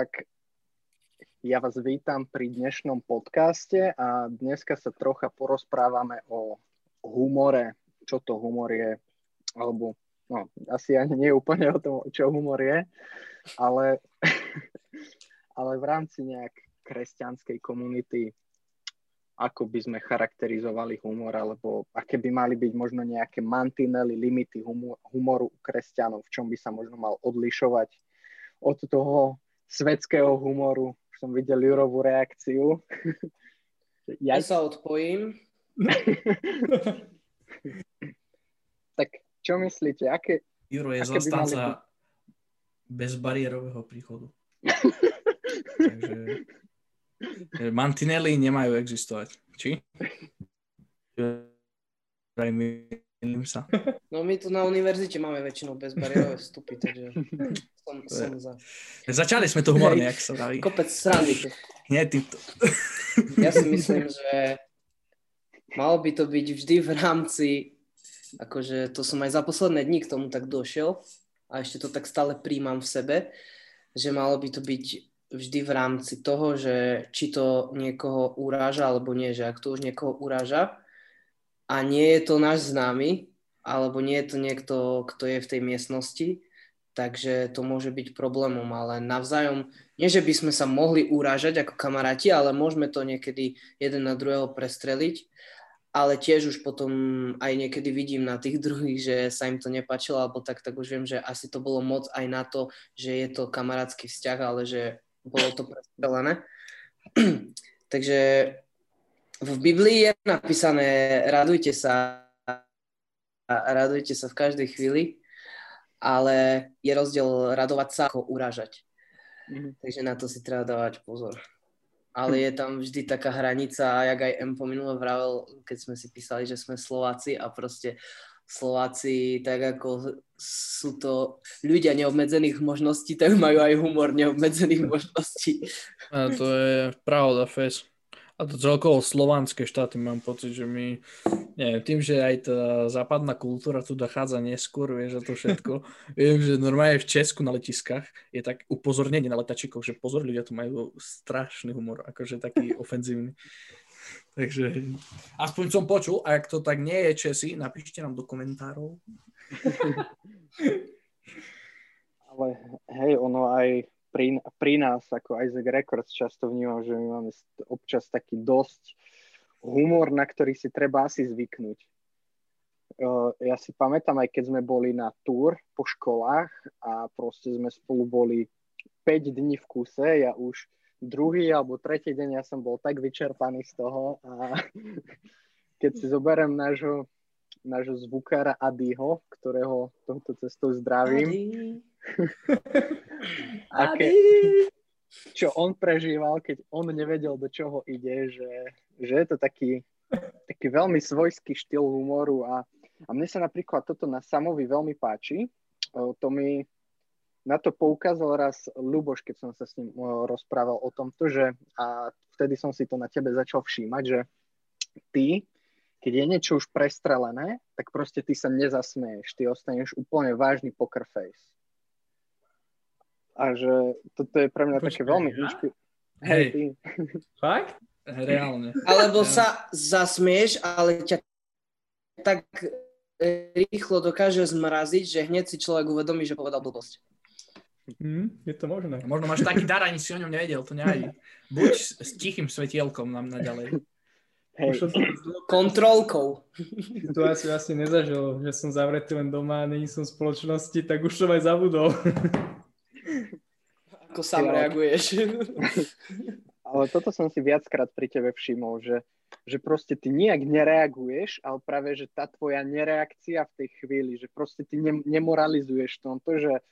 tak ja vás vítam pri dnešnom podcaste a dneska sa trocha porozprávame o humore, čo to humor je, alebo no, asi ani nie úplne o tom, čo humor je, ale, ale v rámci nejak kresťanskej komunity, ako by sme charakterizovali humor, alebo aké by mali byť možno nejaké mantinely, limity humoru u kresťanov, v čom by sa možno mal odlišovať od toho svetského humoru. Už som videl Jurovú reakciu. ja sa odpojím. tak čo myslíte? Aké, Juro je zastanca byť... bezbariérového príchodu. Takže mantinely nemajú existovať. Či? Milím sa. No my tu na univerzite máme väčšinou bezbariérové vstupy, takže som, som za. Začali sme to humorne, jak sa daví. Kopec srandy. Nie týmto. Ja si myslím, že malo by to byť vždy v rámci, akože to som aj za posledné dní k tomu tak došiel a ešte to tak stále príjmam v sebe, že malo by to byť vždy v rámci toho, že či to niekoho uráža alebo nie, že ak to už niekoho uráža, a nie je to náš známy, alebo nie je to niekto, kto je v tej miestnosti, takže to môže byť problémom, ale navzájom, nie že by sme sa mohli urážať ako kamaráti, ale môžeme to niekedy jeden na druhého prestreliť, ale tiež už potom aj niekedy vidím na tých druhých, že sa im to nepáčilo, alebo tak, tak už viem, že asi to bolo moc aj na to, že je to kamarátsky vzťah, ale že bolo to prestrelené. Takže v Biblii je napísané radujte sa radujte sa v každej chvíli, ale je rozdiel radovať sa ako uražať. Mm-hmm. Takže na to si treba dávať pozor. Ale je tam vždy taká hranica, jak aj M po minule vravel, keď sme si písali, že sme Slováci a proste Slováci, tak ako sú to ľudia neobmedzených možností, tak majú aj humor neobmedzených možností. A to je pravda, fes. A to celkovo slovanské štáty mám pocit, že my, neviem, tým, že aj tá západná kultúra tu dochádza neskôr, vieš, a to všetko. Viem, že normálne v Česku na letiskách je tak upozornenie na letačikov, že pozor, ľudia tu majú strašný humor, akože taký ofenzívny. Takže aspoň som počul, a ak to tak nie je Česi, napíšte nám do komentárov. Ale hej, ono aj pri, pri nás, ako Isaac Records často vnímam, že my máme občas taký dosť humor, na ktorý si treba asi zvyknúť. Uh, ja si pamätám, aj keď sme boli na túr po školách a proste sme spolu boli 5 dní v kuse, ja už druhý alebo tretí deň ja som bol tak vyčerpaný z toho a keď si zoberiem nášho, nášho zvukára Adyho, ktorého touto cestou zdravím, Aké, čo on prežíval, keď on nevedel, do čoho ide, že, že je to taký, taký veľmi svojský štýl humoru a, a mne sa napríklad toto na Samovi veľmi páči. To mi na to poukázal raz Luboš, keď som sa s ním rozprával o tomto, že a vtedy som si to na tebe začal všímať, že ty, keď je niečo už prestrelené, tak proste ty sa nezasmeješ, ty ostaneš úplne vážny poker face. A že toto je pre mňa Počkej, také veľmi ja? Hej, ty. Fakt? Reálne. Alebo sa zasmieš, ale ťa tak rýchlo dokáže zmraziť, že hneď si človek uvedomí, že povedal blbosť. Mm, je to možné. Možno máš taký dar, ani si o ňom nevedel, to nejde. Buď s tichým svetielkom nám naďalej. Hej. Kontrolkou. Situáciu asi nezažil, že som zavretý len doma a není som v spoločnosti, tak už som aj zabudol. Ako sám ja, reaguješ. Ale toto som si viackrát pri tebe všimol, že, že proste ty nejak nereaguješ, ale práve, že tá tvoja nereakcia v tej chvíli, že proste ty ne, nemoralizuješ tomto, že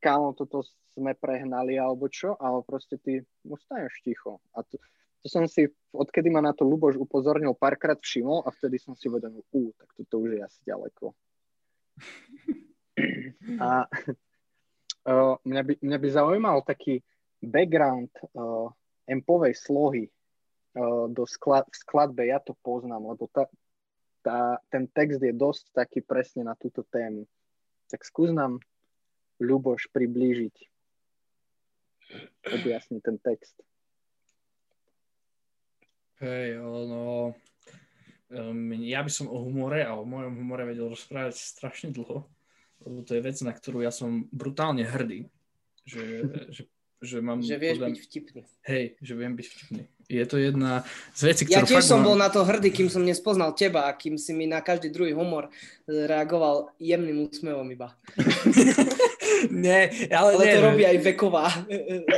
kámo, toto sme prehnali alebo čo, ale proste ty ostaneš ticho. A to, to som si, odkedy ma na to Luboš upozornil, párkrát všimol a vtedy som si uvedomil, ú, tak toto už je asi ďaleko. A Uh, mňa, by, mňa by zaujímal taký background uh, empovej slohy uh, do sklad, v skladbe, ja to poznám, lebo tá, tá, ten text je dosť taký presne na túto tému. Tak skús nám, Ľuboš, priblížiť, objasniť ten text. Hej, ono... Um, ja by som o humore a o mojom humore vedel rozprávať strašne dlho, lebo to je vec, na ktorú ja som brutálne hrdý. Že, že že mám... Že vieš podľa... byť vtipný. Hej, že viem byť vtipný. Je to jedna z vecí, ktorú Ja tiež som mám... bol na to hrdý, kým som nespoznal teba a kým si mi na každý druhý humor reagoval jemným úsmevom iba. nie, ale, ale nie, to robí aj veková.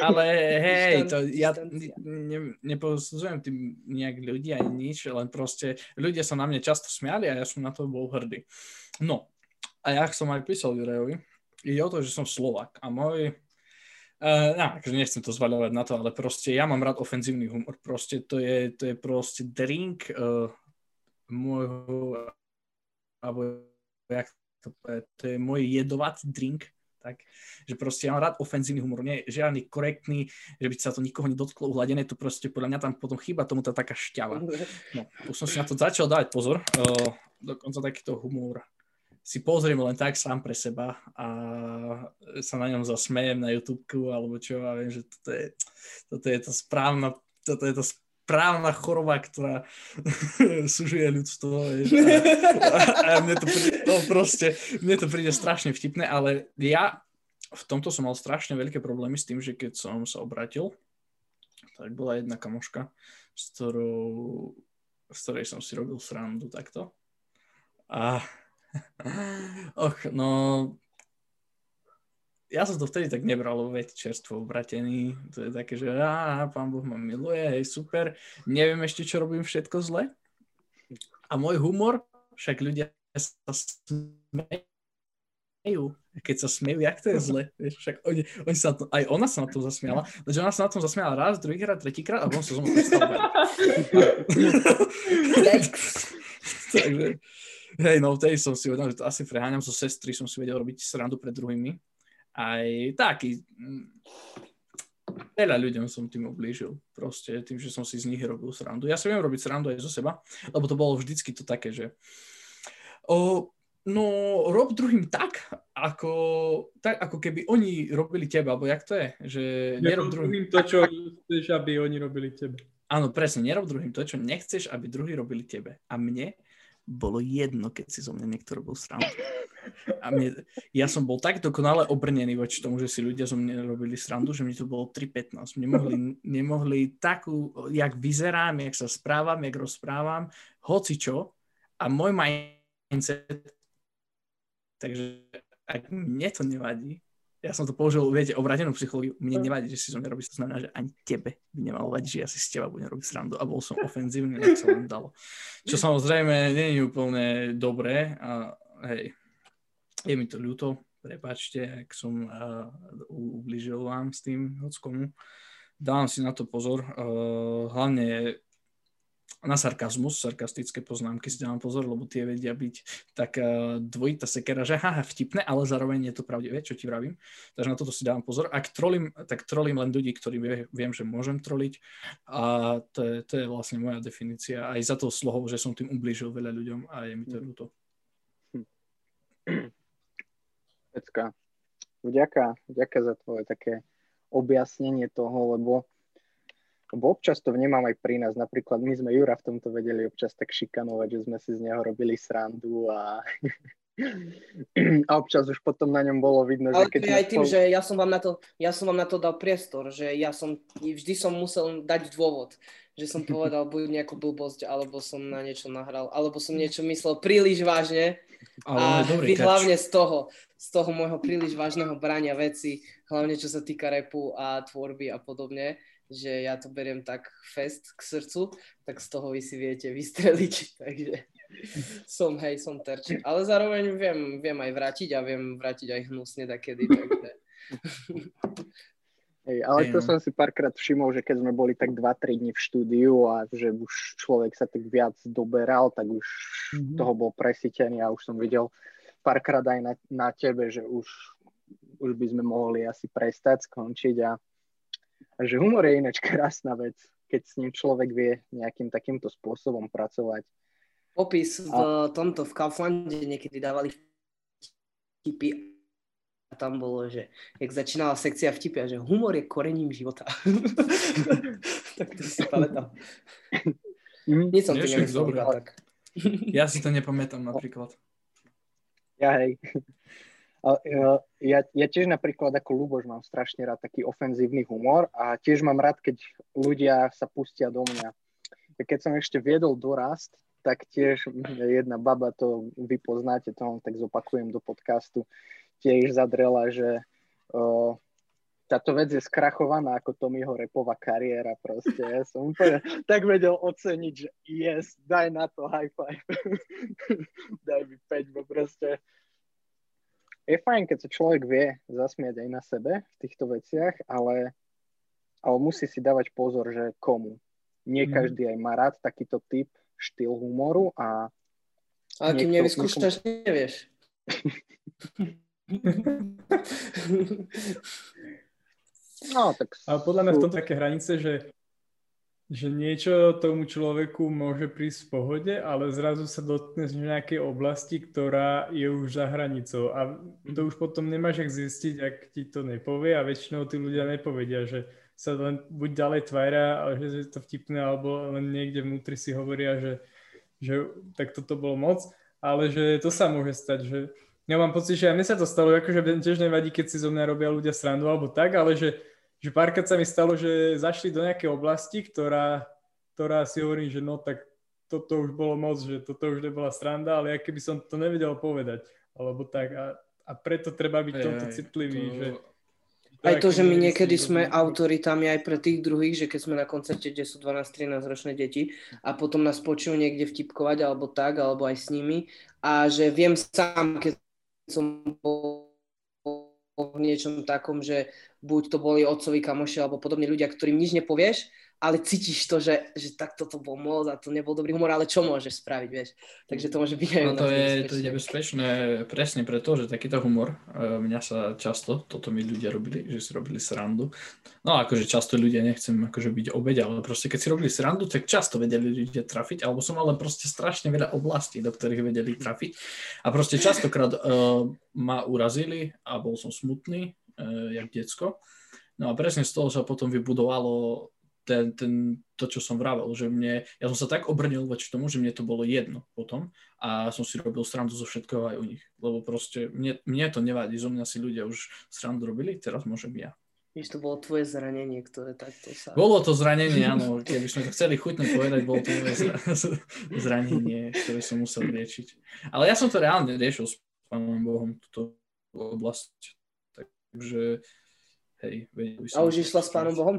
ale hej, to ja ne, neposudzujem tým nejak ľudí ani nič, len proste ľudia sa na mne často smiali a ja som na to bol hrdý. No, a ja som aj písal Jurejovi, ide o to, že som Slovak a môj Uh, no, akože nechcem to zvaľovať na to, ale proste ja mám rád ofenzívny humor. Proste to je, to je proste drink uh, môjho, alebo jak to, to je môj jedovatý drink, tak, že proste ja mám rád ofenzívny humor, nie žiadny korektný, že by sa to nikoho nedotklo uhladené, to proste podľa mňa tam potom chýba tomu tá taká šťava. No, už som si na to začal dávať pozor, uh, dokonca takýto humor si pozriem len tak sám pre seba a sa na ňom zasmejem na YouTube alebo čo a viem, že toto je, toto je to správna, toto je to správna choroba, ktorá sužuje ľudstvo. Vieš, a, a, mne, to príde, no proste, mne to príde strašne vtipné, ale ja v tomto som mal strašne veľké problémy s tým, že keď som sa obratil, tak bola jedna kamoška, s ktorou, s ktorej som si robil srandu takto. A Och, no... Ja som to vtedy tak nebral, veď čerstvo obratený. To je také, že á, pán Boh ma miluje, hej, super. Neviem ešte, čo robím všetko zle. A môj humor, však ľudia sa smejú. Keď sa smejú, jak to je zle? Vieš, však oni, oni sa to, aj ona sa na tom zasmiala, lenže ona sa na tom zasmiala raz, druhýkrát, tretíkrát a on sa prestal. Takže Hej, no vtedy som si uvedomil, že to asi preháňam zo sestry, som si vedel robiť srandu pred druhými. Aj taký, mm, veľa ľuďom som tým oblížil. Proste tým, že som si z nich robil srandu. Ja si viem robiť srandu aj zo seba, lebo to bolo vždycky to také, že o, no rob druhým tak, ako, tak, ako keby oni robili teba, alebo jak to je? Že nerob druhým to, čo chceš, aby oni robili tebe. Áno, presne, nerob druhým to, čo nechceš, aby druhí robili tebe. A mne bolo jedno, keď si zo mňa niekto robil srandu. A mne, ja som bol tak dokonale obrnený voči tomu, že si ľudia zo mňa robili srandu, že mi to bolo 3.15. Nemohli, nemohli takú, jak vyzerám, jak sa správam, jak rozprávam, hoci čo. A môj mindset, takže ak mne to nevadí, ja som to použil, viete, obratenú psychológiu. Mne nevadí, že si zo mňa robí, to znamená, že ani tebe by nemalo vadiť, že ja si z teba budem robiť srandu a bol som ofenzívny, ak sa len dalo. Čo samozrejme nie je úplne dobré a hej, je mi to ľúto, prepačte, ak som uh, ubližil vám s tým hockomu. Dávam si na to pozor, uh, hlavne na sarkazmus, sarkastické poznámky si dávam pozor, lebo tie vedia byť tak uh, dvojitá sekera, že haha, vtipné, ale zároveň je to pravdivé, čo ti vravím. Takže na toto si dávam pozor. Ak trolím, tak trolím len ľudí, ktorí viem, že môžem troliť a to je, to je vlastne moja definícia. Aj za to slovo, že som tým ublížil veľa ľuďom a je mi to ľúto. Pecka. Vďaka, vďaka za tvoje také objasnenie toho, lebo lebo občas to vnímam aj pri nás. Napríklad my sme Jura v tomto vedeli občas tak šikanovať, že sme si z neho robili srandu a, a občas už potom na ňom bolo vidno, Ale že keď... aj tým, spol... že ja som, vám na to, ja som vám na to dal priestor, že ja som, vždy som musel dať dôvod, že som povedal buď nejakú blbosť, alebo som na niečo nahral, alebo som niečo myslel príliš vážne. Ale a vy hlavne z toho, z toho môjho príliš vážneho brania veci, hlavne čo sa týka repu a tvorby a podobne, že ja to beriem tak fest k srdcu, tak z toho vy si viete vystreliť, takže som, hej, som terč. Ale zároveň viem, viem aj vrátiť a viem vrátiť aj hnusne takedy, takže... Hej, ale to no. som si párkrát všimol, že keď sme boli tak 2-3 dní v štúdiu a že už človek sa tak viac doberal, tak už mm-hmm. toho bol presítený a už som videl párkrát aj na, na tebe, že už, už by sme mohli asi prestať, skončiť a a že humor je ináč krásna vec, keď s ním človek vie nejakým takýmto spôsobom pracovať. Popis v a... tomto, v Kauflande niekedy dávali vtipy tam bolo, že jak začínala sekcia vtipy a že humor je korením života. tak to si pamätám. Som však nemyslel dobré. iba tak. Ja si to nepamätám napríklad. Ja hej. E, ja, ja tiež napríklad ako Luboš mám strašne rád taký ofenzívny humor a tiež mám rád, keď ľudia sa pustia do mňa. Keď som ešte viedol dorast, tak tiež jedna baba, to vy poznáte, to len tak zopakujem do podcastu, tiež zadrela, že o, táto vec je skrachovaná ako Tommyho repová kariéra proste. Ja som úplne tak vedel oceniť, že yes, daj na to high five. daj mi 5, bo proste je fajn, keď sa človek vie zasmiať aj na sebe v týchto veciach, ale, ale musí si dávať pozor, že komu. Nie Mhm. každý aj má rád takýto typ, štýl humoru a Ale kým nevyskúšaš, nevieš. no tak Ale podľa mňa v tom také hranice, že, že niečo tomu človeku môže prísť v pohode, ale zrazu sa dotkneš nejakej oblasti, ktorá je už za hranicou. A to už potom nemáš jak zistiť, ak ti to nepovie a väčšinou tí ľudia nepovedia, že sa len buď ďalej tvária, ale že je to vtipné, alebo len niekde vnútri si hovoria, že, že tak toto bolo moc, ale že to sa môže stať, že ja mám pocit, že aj mne sa to stalo, akože tiež nevadí, keď si zo mňa robia ľudia srandu alebo tak, ale že, že párkrát sa mi stalo, že zašli do nejakej oblasti, ktorá, ktorá si hovorím, že no tak toto už bolo moc, že toto už nebola sranda, ale ja keby som to nevedel povedať, alebo tak. A, a preto treba byť tomto Hej, citlivý, to- že Aj to, že my niekedy sme autoritami aj pre tých druhých, že keď sme na koncerte, kde sú 12-13 ročné deti a potom nás počujú niekde vtipkovať alebo tak, alebo aj s nimi. A že viem sám, keď som bol v niečom takom, že buď to boli otcovi kamoši alebo podobne ľudia, ktorým nič nepovieš, ale cítiš to, že, že tak toto bol moc a to nebol dobrý humor, ale čo môžeš spraviť, vieš. Takže to môže byť aj No to je, to je nebezpečné. nebezpečné presne preto, že takýto humor, e, mňa sa často, toto mi ľudia robili, že si robili srandu. No akože často ľudia, nechcem akože byť obeď, ale proste keď si robili srandu, tak často vedeli ľudia trafiť, alebo som ale proste strašne veľa oblastí, do ktorých vedeli trafiť. A proste častokrát uh, ma urazili a bol som smutný, uh, jak decko. No a presne z toho sa potom vybudovalo ten, ten, to, čo som vravel, že mne, ja som sa tak obrnil voči tomu, že mne to bolo jedno potom a som si robil srandu zo všetkého aj u nich, lebo proste mne, mne to nevadí, zo mňa si ľudia už srandu robili, teraz môžem ja. Víš, to bolo tvoje zranenie, ktoré takto sa... Bolo to zranenie, áno, keby sme to chceli chutne povedať, bolo to moje zra- zranenie, ktoré som musel liečiť. Ale ja som to reálne riešil s pánom Bohom, túto oblasť, takže hej, by som. A už išla s pánom Bohom?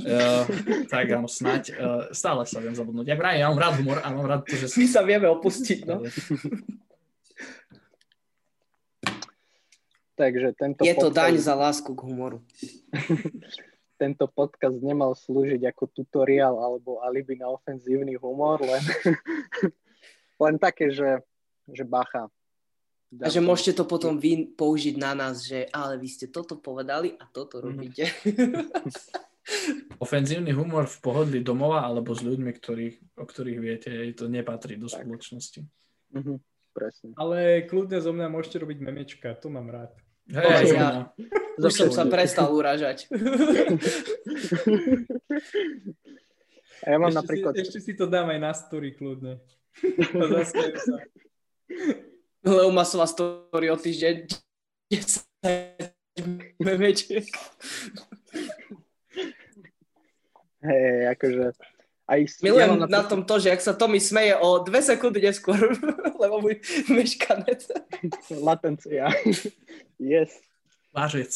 Uh, tak áno, snáď. Uh, stále sa viem zabudnúť. Ja vraj, ja mám rád humor a mám rád to, že... My sa vieme opustiť, no. Takže tento, Je to podcast, daň za lásku k humoru. tento podcast nemal slúžiť ako tutoriál alebo alibi na ofenzívny humor, len, len také, že, že bacha. A že môžete to potom vy použiť na nás, že ale vy ste toto povedali a toto Mhm. robíte. Ofenzívny humor v pohodlí domova alebo s ľuďmi, ktorých, o ktorých viete, to nepatrí do Tak. spoločnosti. Mhm, presne. Ale kľudne zo mňa môžete robiť memečka, to mám rád. Hej, Ja-. Už som sa prestal uražať. A ja mám ešte, napríklad... si, ešte si to dám aj na story kľudne. Leo Masová story o týždeň 10 memečiek. Hej, akože... Aj, s- Milujem mám na tom to, že ak sa Tommy smeje o dve sekundy neskôr, lebo môj meškanec. Latencia. yes. Vážec.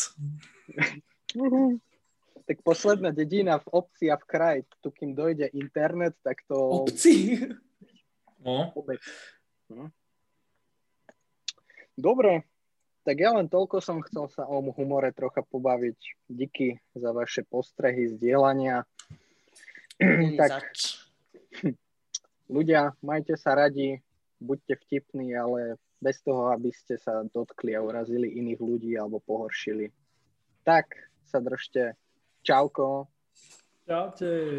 Tak posledná dedina v obci a v kraji, tu kým dojde internet, tak to Obci. No, obec. No. Dobre, tak ja len toľko som chcel sa o humore trocha pobaviť. Díky za vaše postrehy, zdieľania. tak ľudia, majte sa radi, buďte vtipní, ale bez toho, aby ste sa dotkli a urazili iných ľudí alebo pohoršili. Tak sa držte. Čauko. Čaute.